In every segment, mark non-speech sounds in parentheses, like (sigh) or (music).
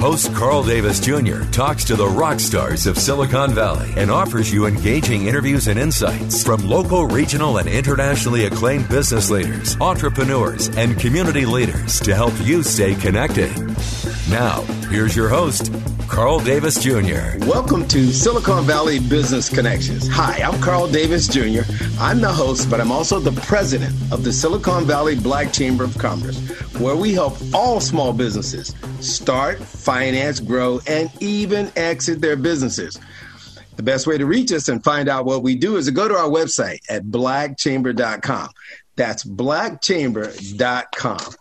Host Carl Davis Jr. talks to the rock stars of Silicon Valley and offers you engaging interviews and insights from local, regional, and internationally acclaimed business leaders, entrepreneurs, and community leaders to help you stay connected. Now, here's your host, Carl Davis Jr. Welcome to Silicon Valley Business Connections. Hi, I'm Carl Davis Jr. I'm the host, but I'm also the president of the Silicon Valley Black Chamber of Commerce, where we help all small businesses start, finance, grow, and even exit their businesses. The best way to reach us and find out what we do is to go to our website at blackchamber.com. That's blackchamber.com.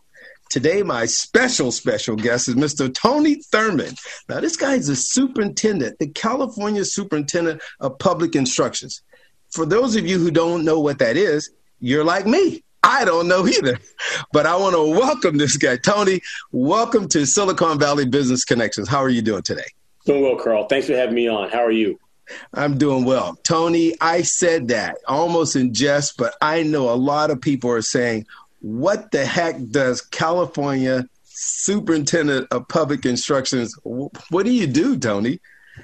Today, my special, special guest is Mr. Tony Thurmond. Now, this guy is a superintendent, the California Superintendent of Public Instructions. For those of you who don't know what that is, you're like me. I don't know either, but I want to welcome this guy. Tony, welcome to Silicon Valley Business Connections. How are you doing today? Doing well, Carl. Thanks for having me on. How are you? I'm doing well. Tony, I said that almost in jest, but I know a lot of people are saying, what the heck does California Superintendent of Public Instructions, what do you do, Tony?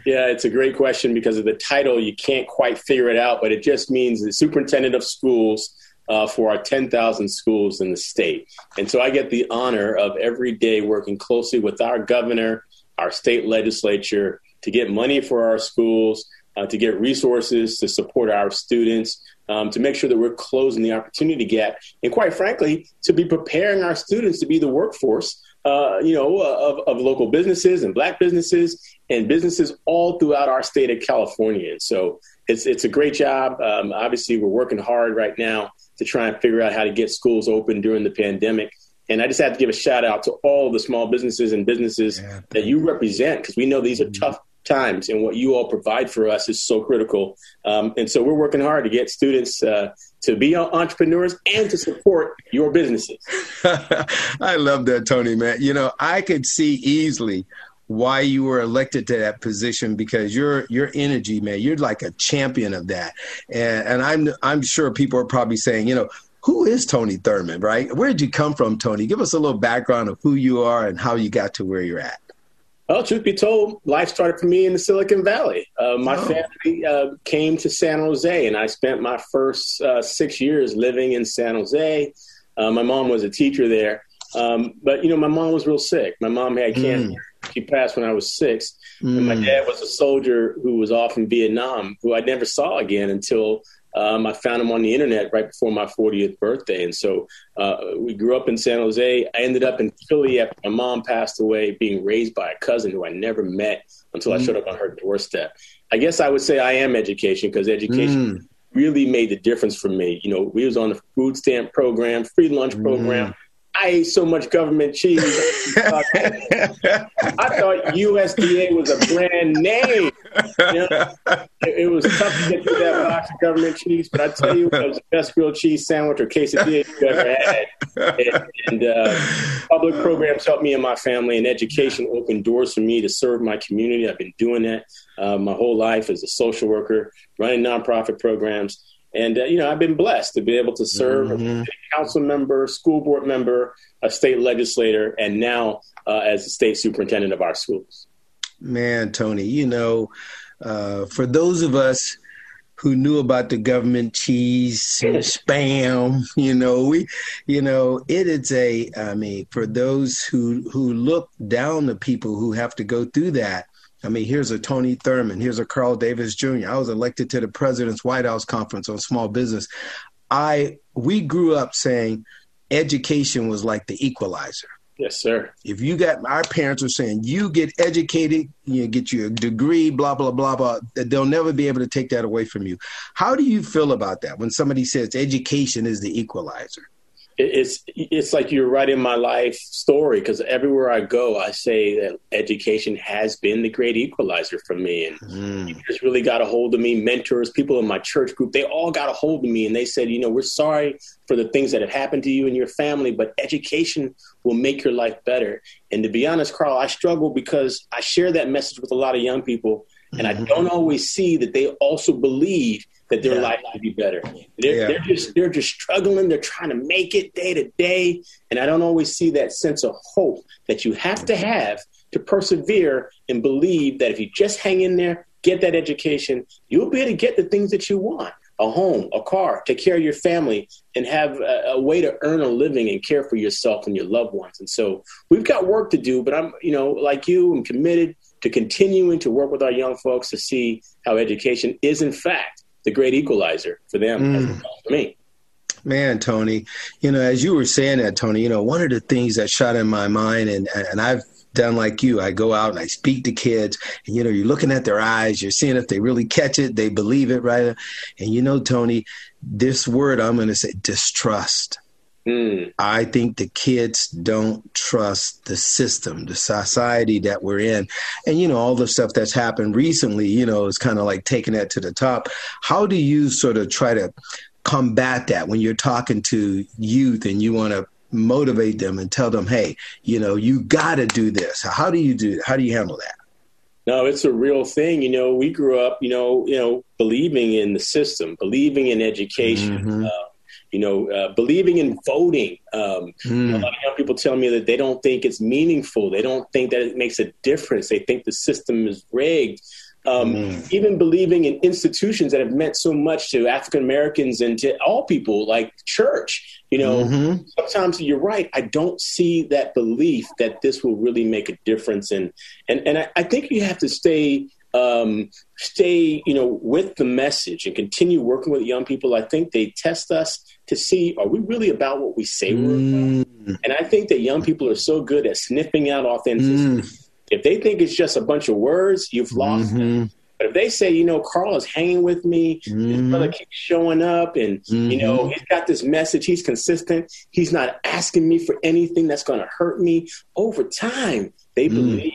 Yeah, it's a great question because of the title. You can't quite figure it out, but it just means the superintendent of schools uh, for our 10,000 schools in the state. And so I get the honor of every day working closely with our governor, our state legislature to get money for our schools, uh, to get resources to support our students, um, to make sure that we're closing the opportunity gap, and quite frankly, to be preparing our students to be the workforce, uh, you know, uh, of, of local businesses and black businesses and businesses all throughout our state of California. And so it's it's a great job. Um, obviously, we're working hard right now to try and figure out how to get schools open during the pandemic. And I just have to give a shout out to all the small businesses and businesses yeah, that you represent because we know these are tough times and what you all provide for us is so critical. Um, and so we're working hard to get students uh, to be entrepreneurs and to support your businesses. (laughs) I love that, Tony, man. You know, I could see easily why you were elected to that position because your your energy, man, you're like a champion of that. And, and I'm I'm sure people are probably saying, you know, who is Tony Thurmond, right? Where did you come from, Tony? Give us a little background of who you are and how you got to where you're at. Well, truth be told, life started for me in the Silicon Valley. Uh, my oh. family uh, came to San Jose, and I spent my first uh, six years living in San Jose. Uh, my mom was a teacher there, um, but you know, my mom was real sick. My mom had cancer. Mm. She passed when I was six. Mm. And my mm. dad was a soldier who was off in Vietnam, who I never saw again until um, I found him on the internet right before my 40th birthday. And so uh, we grew up in San Jose. I ended up in Philly after my mom passed away, being raised by a cousin who I never met until mm. I showed up on her doorstep. I guess I would say I am education because education mm. really made the difference for me. You know, we was on the food stamp program, free lunch program. I ate so much government cheese. I thought USDA was a brand name. You know, it, it, was tough to get through that box of government cheese, but I tell you, it was the best grilled cheese sandwich or quesadilla you ever had. And, and uh, public programs helped me and my family, and education opened doors for me to serve my community. I've been doing that uh, my whole life as a social worker, running nonprofit programs. And, uh, you know, I've been blessed to be able to serve mm-hmm. a council member, school board member, a state legislator, and now uh, as a state superintendent of our schools. Man, Tony, you know, uh, for those of us who knew about the government cheese (laughs) spam, you know, we, you know, it is a, I mean, for those who, who look down the people who have to go through that, I mean, here's a Tony Thurmond, here's a Carl Davis Jr. I was elected to the President's White House Conference on Small Business. I we grew up saying education was like the equalizer. Yes, sir. If you got our parents were saying you get educated, you get your degree, blah blah blah blah. They'll never be able to take that away from you. How do you feel about that when somebody says education is the equalizer? It's it's like you're writing my life story because everywhere I go, I say that education has been the great equalizer for me, and mm. just really got a hold of me. Mentors, people in my church group, they all got a hold of me, and they said, you know, we're sorry for the things that have happened to you and your family, but education will make your life better. And to be honest, Carl, I struggle because I share that message with a lot of young people, and mm-hmm. I don't always see that they also believe that their yeah. life could be better. They're, yeah. they're just they're just struggling. They're trying to make it day to day, and I don't always see that sense of hope that you have to have to persevere and believe that if you just hang in there, get that education, you'll be able to get the things that you want. A home, a car, take care of your family, and have a, a way to earn a living and care for yourself and your loved ones. And so we've got work to do, but I'm, you know, like you, I'm committed to continuing to work with our young folks to see how education is, in fact, the great equalizer for them mm. as for me. Man, Tony, you know, as you were saying that, Tony, you know, one of the things that shot in my mind, and and I've done like you. I go out and I speak to kids, and you know, you're looking at their eyes, you're seeing if they really catch it, they believe it, right? And you know, Tony, this word I'm going to say distrust. Mm. I think the kids don't trust the system, the society that we're in. And, you know, all the stuff that's happened recently, you know, is kind of like taking that to the top. How do you sort of try to combat that when you're talking to youth and you want to motivate them and tell them, hey, you know, you got to do this? How do you do, how do you handle that? No, it's a real thing. You know, we grew up, you know, you know, believing in the system, believing in education, mm-hmm. uh, you know, uh, believing in voting. Um, mm. you know, a lot of young people tell me that they don't think it's meaningful. They don't think that it makes a difference. They think the system is rigged. Um, mm. Even believing in institutions that have meant so much to African Americans and to all people, like church. You know, mm-hmm. sometimes you're right. I don't see that belief that this will really make a difference, and and and I, I think you have to stay um, stay, you know, with the message and continue working with young people. I think they test us to see are we really about what we say mm. we're about? And I think that young people are so good at sniffing out authenticity. Mm. If they think it's just a bunch of words, you've lost mm-hmm. them. But if they say, you know, Carl is hanging with me, mm-hmm. his brother keeps showing up, and mm-hmm. you know, he's got this message, he's consistent, he's not asking me for anything that's going to hurt me. Over time, they mm. believe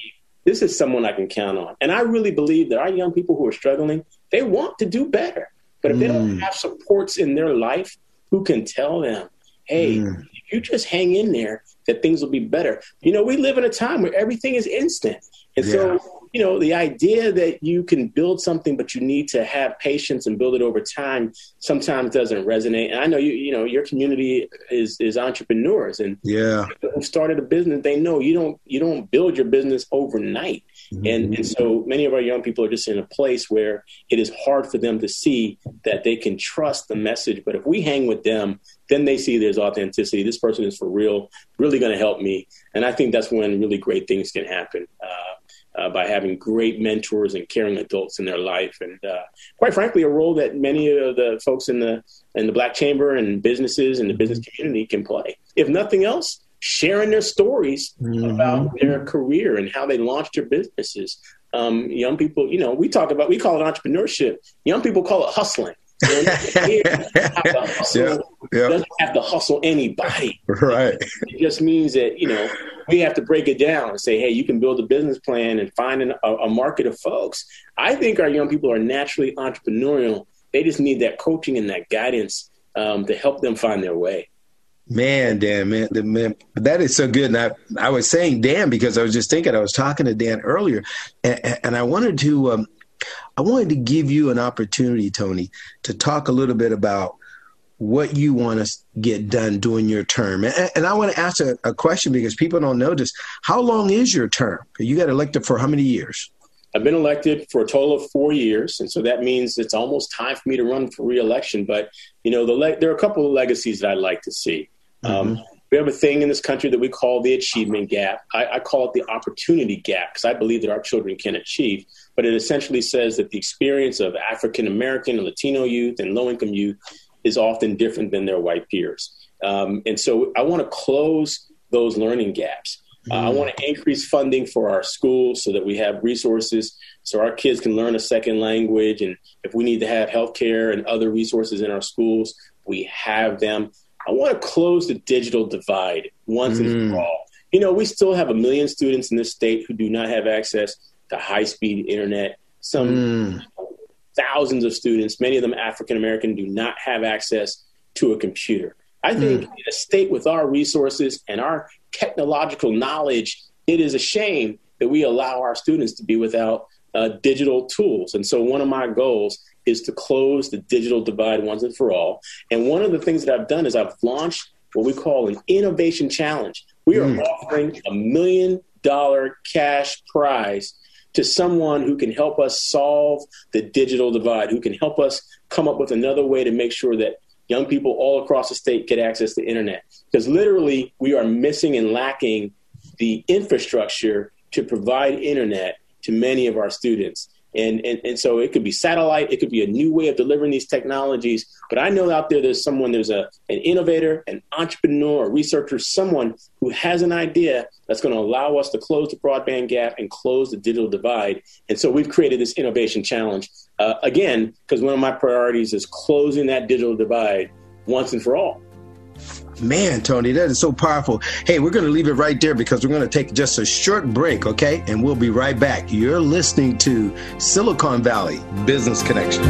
this is someone I can count on, and I really believe that our young people who are struggling, they want to do better. But if mm. they don't mm. have supports in their life who can tell them, hey, mm. if you just hang in there, that things will be better. You know, we live in a time where everything is instant. And yeah. so you know, the idea that you can build something, but you need to have patience and build it over time sometimes doesn't resonate. And I know you, you know, your community is, is entrepreneurs and yeah, who started a business. They know you don't, you don't build your business overnight. Mm-hmm. And, and so many of our young people are just in a place where it is hard for them to see that they can trust the message. But if we hang with them, then they see there's authenticity. This person is for real, really going to help me. And I think that's when really great things can happen. Uh, uh, by having great mentors and caring adults in their life, and uh, quite frankly, a role that many of the folks in the in the Black Chamber and businesses and the business community can play. If nothing else, sharing their stories mm-hmm. about their career and how they launched their businesses. Um, young people, you know, we talk about we call it entrepreneurship. Young people call it hustling. You know, have (laughs) hustle, yeah, yeah. doesn't have to hustle anybody. Right. It just means that you know we have to break it down and say, hey, you can build a business plan and find an, a, a market of folks. I think our young people are naturally entrepreneurial. They just need that coaching and that guidance um, to help them find their way. Man, Dan, man, the, man, that is so good. And I, I was saying Dan because I was just thinking. I was talking to Dan earlier, and, and I wanted to, um, I wanted to give you an opportunity, Tony, to talk a little bit about what you want to get done during your term. And, and I want to ask a, a, question because people don't know this. How long is your term? You got elected for how many years? I've been elected for a total of four years, and so that means it's almost time for me to run for reelection. But you know, the le- there are a couple of legacies that I'd like to see. Um, mm-hmm. We have a thing in this country that we call the achievement gap. I, I call it the opportunity gap because I believe that our children can achieve. But it essentially says that the experience of African American and Latino youth and low income youth is often different than their white peers. Um, and so I want to close those learning gaps. Uh, I want to increase funding for our schools so that we have resources so our kids can learn a second language. And if we need to have healthcare and other resources in our schools, we have them. I want to close the digital divide once mm. and for mm. all. You know, we still have a million students in this state who do not have access to high speed internet. Some mm. thousands of students, many of them African American, do not have access to a computer. I think mm. in a state with our resources and our technological knowledge, it is a shame that we allow our students to be without uh, digital tools. And so, one of my goals is to close the digital divide once and for all. And one of the things that I've done is I've launched what we call an innovation challenge. We are mm. offering a million dollar cash prize to someone who can help us solve the digital divide, who can help us come up with another way to make sure that young people all across the state get access to internet. Because literally, we are missing and lacking the infrastructure to provide internet to many of our students. And, and, and so it could be satellite, it could be a new way of delivering these technologies. But I know out there there's someone, there's a, an innovator, an entrepreneur, a researcher, someone who has an idea that's going to allow us to close the broadband gap and close the digital divide. And so we've created this innovation challenge, uh, again, because one of my priorities is closing that digital divide once and for all. Man, Tony, that is so powerful. Hey, we're going to leave it right there because we're going to take just a short break, okay? And we'll be right back. You're listening to Silicon Valley Business Connections.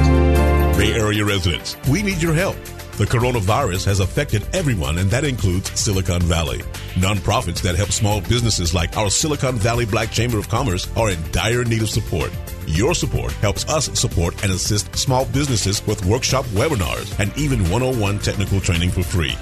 Bay Area residents, we need your help. The coronavirus has affected everyone, and that includes Silicon Valley. Nonprofits that help small businesses like our Silicon Valley Black Chamber of Commerce are in dire need of support. Your support helps us support and assist small businesses with workshop webinars and even 101 technical training for free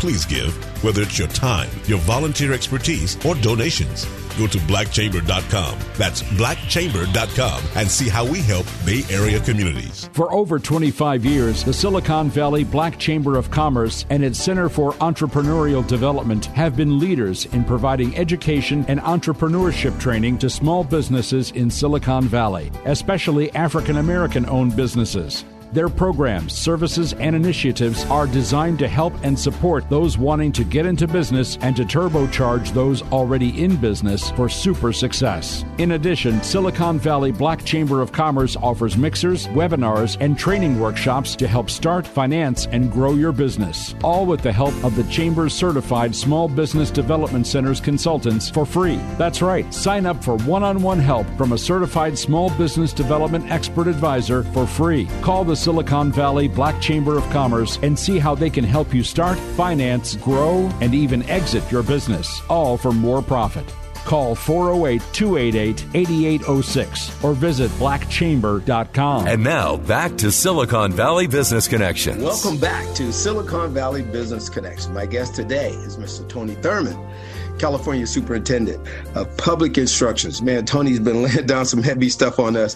please give, whether it's your time, your volunteer expertise, or donations. Go to blackchamber.com. That's blackchamber.com and see how we help Bay Area communities. For over 25 years, the Silicon Valley Black Chamber of Commerce and its Center for Entrepreneurial Development have been leaders in providing education and entrepreneurship training to small businesses in Silicon Valley, especially African American owned businesses. Their programs, services, and initiatives are designed to help and support those wanting to get into business and to turbocharge those already in business for super success. In addition, Silicon Valley Black Chamber of Commerce offers mixers, webinars, and training workshops to help start, finance, and grow your business, all with the help of the Chamber's certified Small Business Development Center's consultants for free. That's right, sign up for one on one help from a certified small business development expert advisor for free. Call the Silicon Valley Black Chamber of Commerce and see how they can help you start, finance, grow, and even exit your business, all for more profit. Call 408 288 8806 or visit blackchamber.com. And now back to Silicon Valley Business Connection. Welcome back to Silicon Valley Business Connection. My guest today is Mr. Tony Thurmond. California Superintendent of Public Instructions. Man, Tony's been (laughs) laying down some heavy stuff on us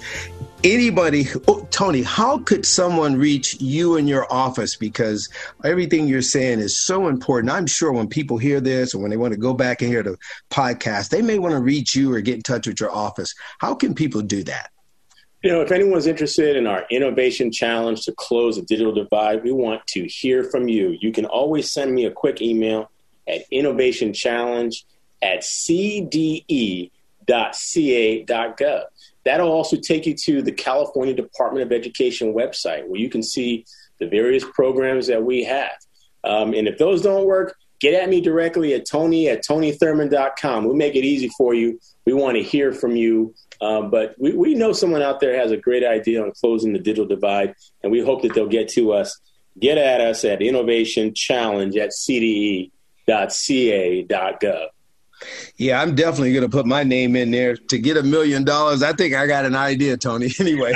anybody oh, tony how could someone reach you in your office? Because everything you're saying is so important. I'm sure when people hear this or when they want to go back and hear the podcast they may want to reach you or get in touch with your office. How can people do that? You know if anyone's interested in our innovation challenge to close the digital divide we want to hear from you. You can always send me a quick email at innovationchallenge at at That'll also take you to the California Department of Education website where you can see the various programs that we have. Um, and if those don't work, get at me directly at tony at tonythurmond.com. We'll make it easy for you. We want to hear from you. Um, but we, we know someone out there has a great idea on closing the digital divide, and we hope that they'll get to us. Get at us at innovation challenge at cde.ca.gov. Yeah, I'm definitely going to put my name in there to get a million dollars. I think I got an idea, Tony. (laughs) Anyway,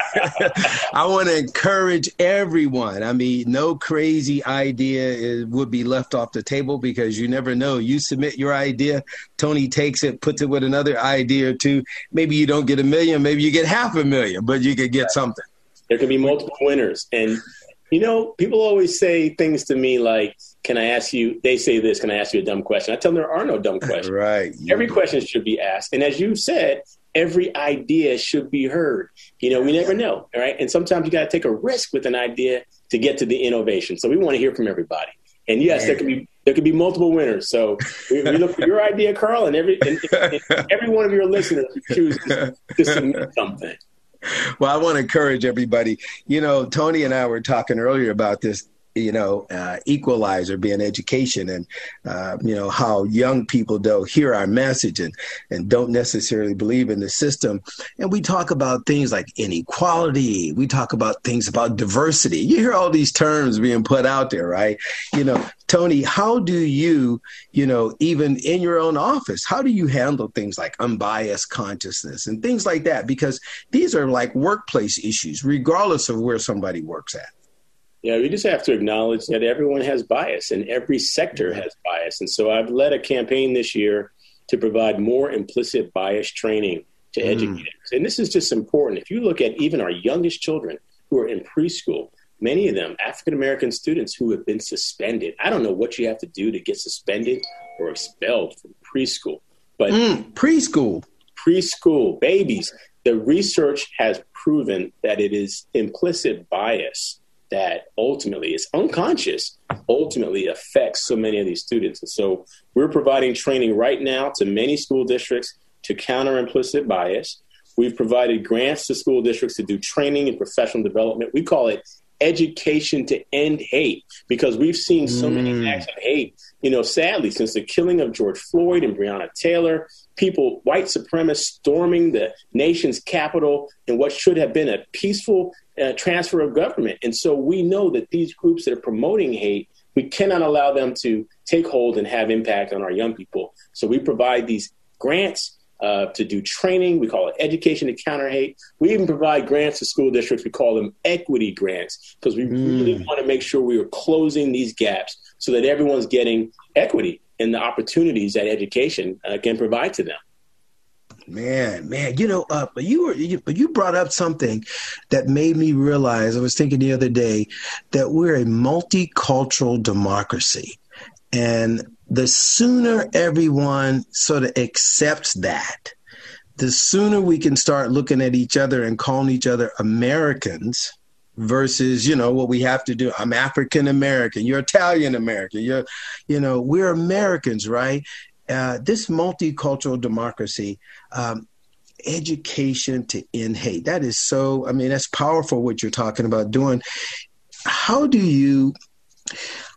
I want to encourage everyone. I mean, no crazy idea is, would be left off the table because you never know. You submit your idea, Tony takes it, puts it with another idea or two. Maybe you don't get a million, maybe you get half a million, but you could get something. There could be multiple winners. And You know, people always say things to me like, "Can I ask you?" They say this, "Can I ask you a dumb question?" I tell them there are no dumb (laughs) questions. right. Every question should be asked, and as you said, every idea should be heard. You know, we never know, all right? And sometimes you got to take a risk with an idea to get to the innovation. So we want to hear from everybody. And yes, there could be there could be multiple winners. So (laughs) we, we look for your idea, Carl, and every and, and every one of your listeners chooses to submit something. Well, I want to encourage everybody. You know, Tony and I were talking earlier about this you know, uh, equalizer being education and, uh, you know, how young people don't hear our message and, and don't necessarily believe in the system. And we talk about things like inequality. We talk about things about diversity. You hear all these terms being put out there, right? You know, Tony, how do you, you know, even in your own office, how do you handle things like unbiased consciousness and things like that? Because these are like workplace issues, regardless of where somebody works at. Yeah, we just have to acknowledge that everyone has bias and every sector has bias. And so I've led a campaign this year to provide more implicit bias training to mm. educators. And this is just important. If you look at even our youngest children who are in preschool, many of them African American students who have been suspended. I don't know what you have to do to get suspended or expelled from preschool, but mm, preschool, preschool babies. The research has proven that it is implicit bias that ultimately it's unconscious, ultimately affects so many of these students. And so we're providing training right now to many school districts to counter implicit bias. We've provided grants to school districts to do training and professional development. We call it education to end hate because we've seen so mm. many acts of hate. You know, sadly, since the killing of George Floyd and Breonna Taylor, people, white supremacists storming the nation's capital in what should have been a peaceful uh, transfer of government. And so we know that these groups that are promoting hate, we cannot allow them to take hold and have impact on our young people. So we provide these grants uh, to do training. We call it education to counter hate. We even provide grants to school districts. We call them equity grants because we mm. really want to make sure we are closing these gaps so that everyone's getting equity in the opportunities that education uh, can provide to them. Man, man, you know, uh, but you were, you, but you brought up something that made me realize. I was thinking the other day that we're a multicultural democracy, and the sooner everyone sort of accepts that, the sooner we can start looking at each other and calling each other Americans versus you know what we have to do i'm african american you're italian american you're you know we're americans right uh, this multicultural democracy um, education to end hate that is so i mean that's powerful what you're talking about doing. How do you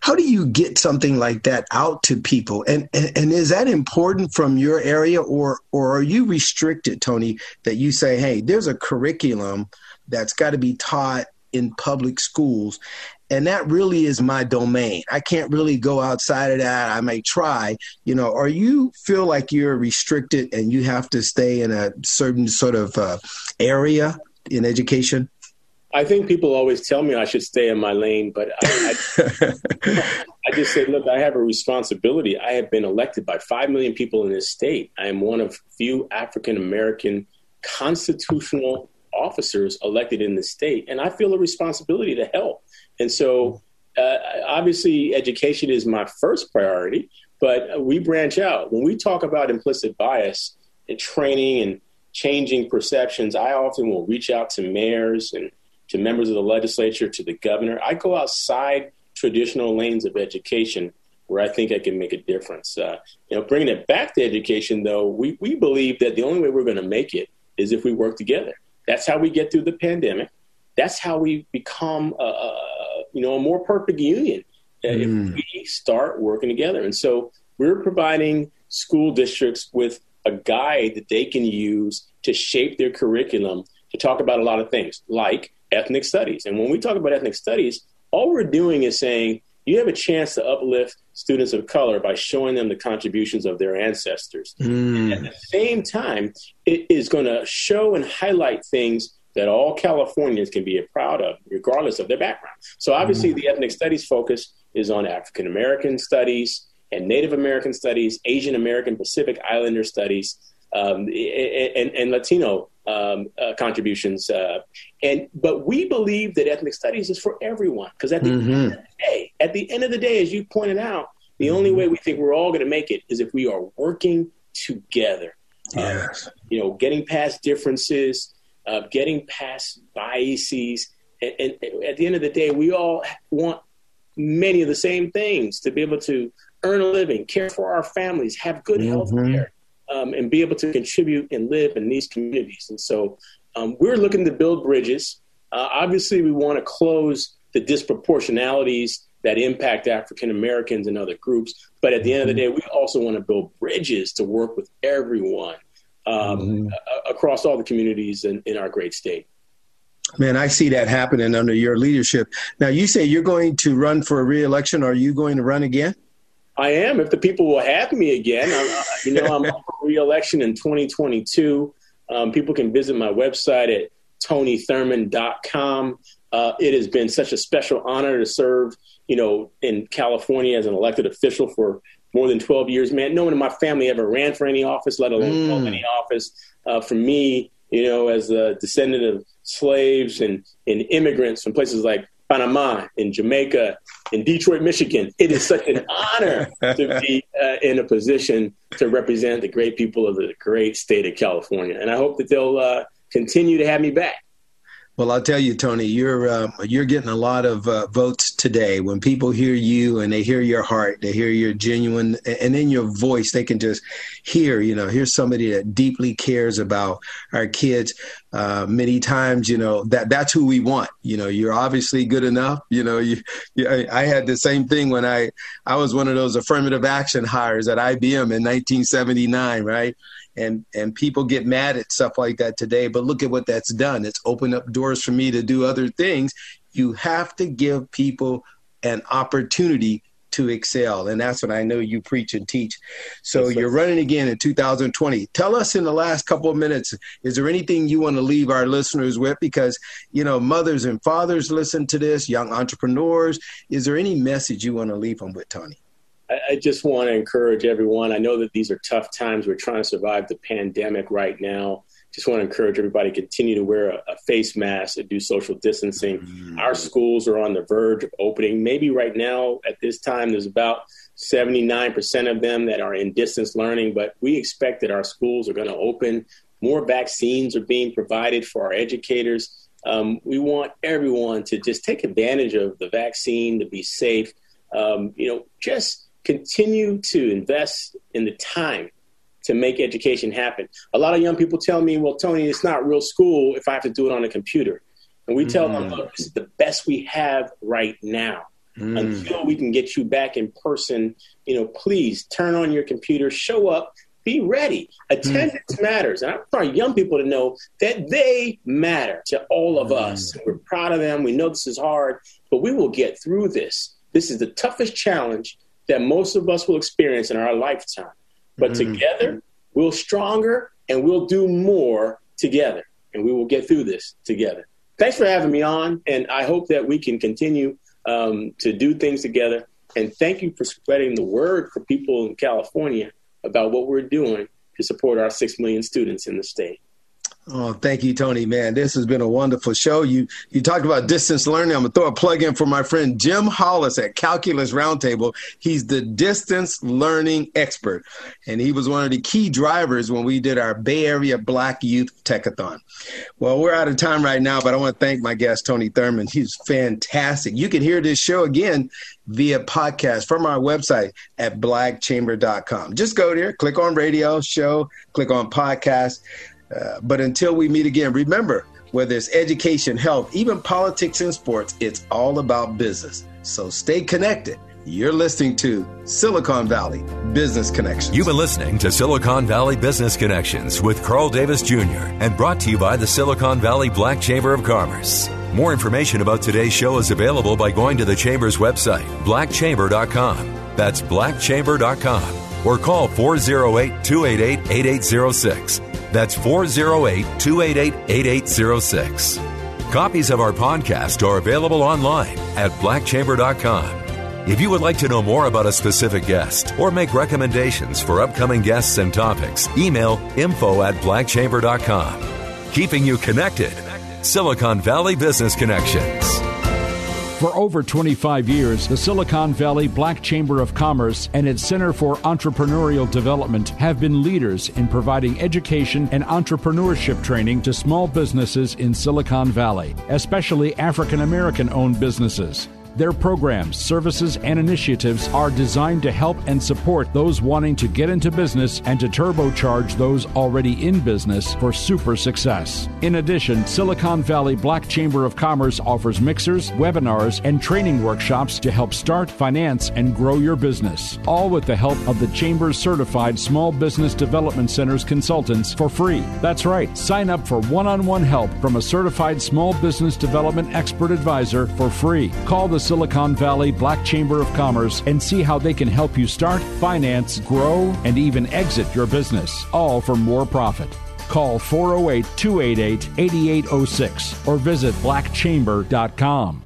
how do you get something like that out to people? And, and, and is that important from your area or or are you restricted tony that you say hey there's a curriculum that's got to be taught in public schools and that really is my domain i can't really go outside of that i may try you know or you feel like you're restricted and you have to stay in a certain sort of uh, area in education I think people always tell me I should stay in my lane, but I, I, (laughs) I, just say, look, I have a responsibility. I have been elected by 5 million people in this state. I am one of few African American constitutional officers elected in the state, and I feel a responsibility to help. And so, uh, obviously, education is my first priority, but we branch out. When we talk about implicit bias and training and changing perceptions, I often will reach out to mayors and to members of the legislature, to the governor. I go outside traditional lanes of education where I think I can make a difference. Uh, you know, bringing it back to education, though, we, we believe that the only way we're going to make it is if we work together. That's how we get through the pandemic. That's how we become, a, a you know, a more perfect union mm. if we start working together. And so we're providing school districts with a guide that they can use to shape their curriculum to talk about a lot of things like ethnic studies. And when we talk about ethnic studies, all we're doing is saying you have a chance to uplift students of color by showing them the contributions of their ancestors. Mm. At the same time, it is going to show and highlight things that all Californians can be proud of, regardless of their background. So, obviously, mm. the ethnic studies focus is on African American studies and Native American studies, Asian American, Pacific Islander studies, um, and, and, Latino um, uh, contributions. Uh, and but we believe that ethnic studies is for everyone because at the mm-hmm. end of the day, at the end of the day, as you pointed out, the mm-hmm. only way we think we're all going to make it is if we are working together. Um, yes. Um, you know, getting past differences, uh, getting past biases, and, and at the end of the day, we all want many of the same things to be able to earn a living, care for our families, have good mm-hmm. health care, um, and be able to contribute and live in these communities. And so um, we're looking to build bridges. Uh, obviously, we want to close the disproportionalities that impact African Americans and other groups. But at the end of the day, we also want to build bridges to work with everyone um, mm-hmm. across all the communities in, in our great state. Man, I see that happening under your leadership. Now, you say you're going to run for a reelection. Are you going to run again? I am. If the people will have me again, I'm, you know, I'm (laughs) up for reelection in 2022. Um, people can visit my website at tonythurmond.com. Uh, it has been such a special honor to serve, you know, in California as an elected official for more than 12 years. Man, no one in my family ever ran for any office, let alone mm. held any office. Uh, for me, you know, as a descendant of slaves and, and immigrants from places like Panama, in Jamaica, in Detroit, Michigan. It is such an honor (laughs) to be uh, in a position to represent the great people of the great state of California. And I hope that they'll uh, continue to have me back. Well, I'll tell you, Tony, you're uh, you're getting a lot of uh, votes today. When people hear you and they hear your heart, they hear your genuine, and in your voice, they can just hear. You know, here's somebody that deeply cares about our kids. Uh, many times, you know that that's who we want. You know, you're obviously good enough. You know, you, you I, I had the same thing when I I was one of those affirmative action hires at IBM in 1979, right? And and people get mad at stuff like that today but look at what that's done. It's opened up doors for me to do other things. You have to give people an opportunity to excel and that's what i know you preach and teach. So yes, you're running again in 2020 tell us in the last couple of minutes is there anything you want to leave our listeners with? Because you know mothers and fathers listen to this young entrepreneurs. Is there any message you want to leave them with tony I, just want to encourage everyone. I know that these are tough times. We're trying to survive the pandemic right now. Just want to encourage everybody to continue to wear a, a face mask and do social distancing. Mm-hmm. Our schools are on the verge of opening. Maybe right now at this time, there's about 79% of them that are in distance learning, but we expect that our schools are going to open. More vaccines are being provided for our educators. Um, we want everyone to just take advantage of the vaccine to be safe. Um, you know, just continue to invest in the time to make education happen. A lot of young people tell me, well, Tony, it's not real school if I have to do it on a computer. And we tell mm. them, look, this is the best we have right now. Mm. Until we can get you back in person, you know, please turn on your computer, show up, be ready. Attendance mm. matters. And I want young people to know that they matter to all of mm. us. We're proud of them. We know this is hard, but we will get through this. This is the toughest challenge that most of us will experience in our lifetime. But mm-hmm. together, we'll stronger and we'll do more together. And we will get through this together. Thanks for having me on. And I hope that we can continue um, to do things together. And thank you for spreading the word for people in California about what we're doing to support our 6 million students in the state. Oh, thank you, Tony. Man, this has been a wonderful show. You you talked about distance learning. I'm gonna throw a plug in for my friend Jim Hollis at Calculus Roundtable. He's the distance learning expert, and he was one of the key drivers when we did our Bay Area Black Youth Techathon. Well, we're out of time right now, but I want to thank my guest Tony Thurmond. He's fantastic. You can hear this show again via podcast from our website at blackchamber.com. Just go there, click on radio show, click on podcast. Uh, but until we meet again, remember whether it's education, health, even politics and sports, it's all about business. So stay connected. You're listening to Silicon Valley Business Connections. You've been listening to Silicon Valley Business Connections with Carl Davis Jr. and brought to you by the Silicon Valley Black Chamber of Commerce. More information about today's show is available by going to the Chamber's website, blackchamber.com. That's blackchamber.com or call 408 288 8806. That's 408 288 8806. Copies of our podcast are available online at blackchamber.com. If you would like to know more about a specific guest or make recommendations for upcoming guests and topics, email info at blackchamber.com. keeping you connected. Silicon Valley Business Connections. For over 25 years, the Silicon Valley Black Chamber of Commerce and its Center for Entrepreneurial Development have been leaders in providing education and entrepreneurship training to small businesses in Silicon Valley, especially African American owned businesses. Their programs, services, and initiatives are designed to help and support those wanting to get into business and to turbocharge those already in business for super success. In addition, Silicon Valley Black Chamber of Commerce offers mixers, webinars, and training workshops to help start, finance, and grow your business, all with the help of the Chamber's certified Small Business Development Center's consultants for free. That's right, sign up for one on one help from a certified small business development expert advisor for free. Call the Silicon Valley Black Chamber of Commerce and see how they can help you start, finance, grow, and even exit your business, all for more profit. Call 408 288 8806 or visit blackchamber.com.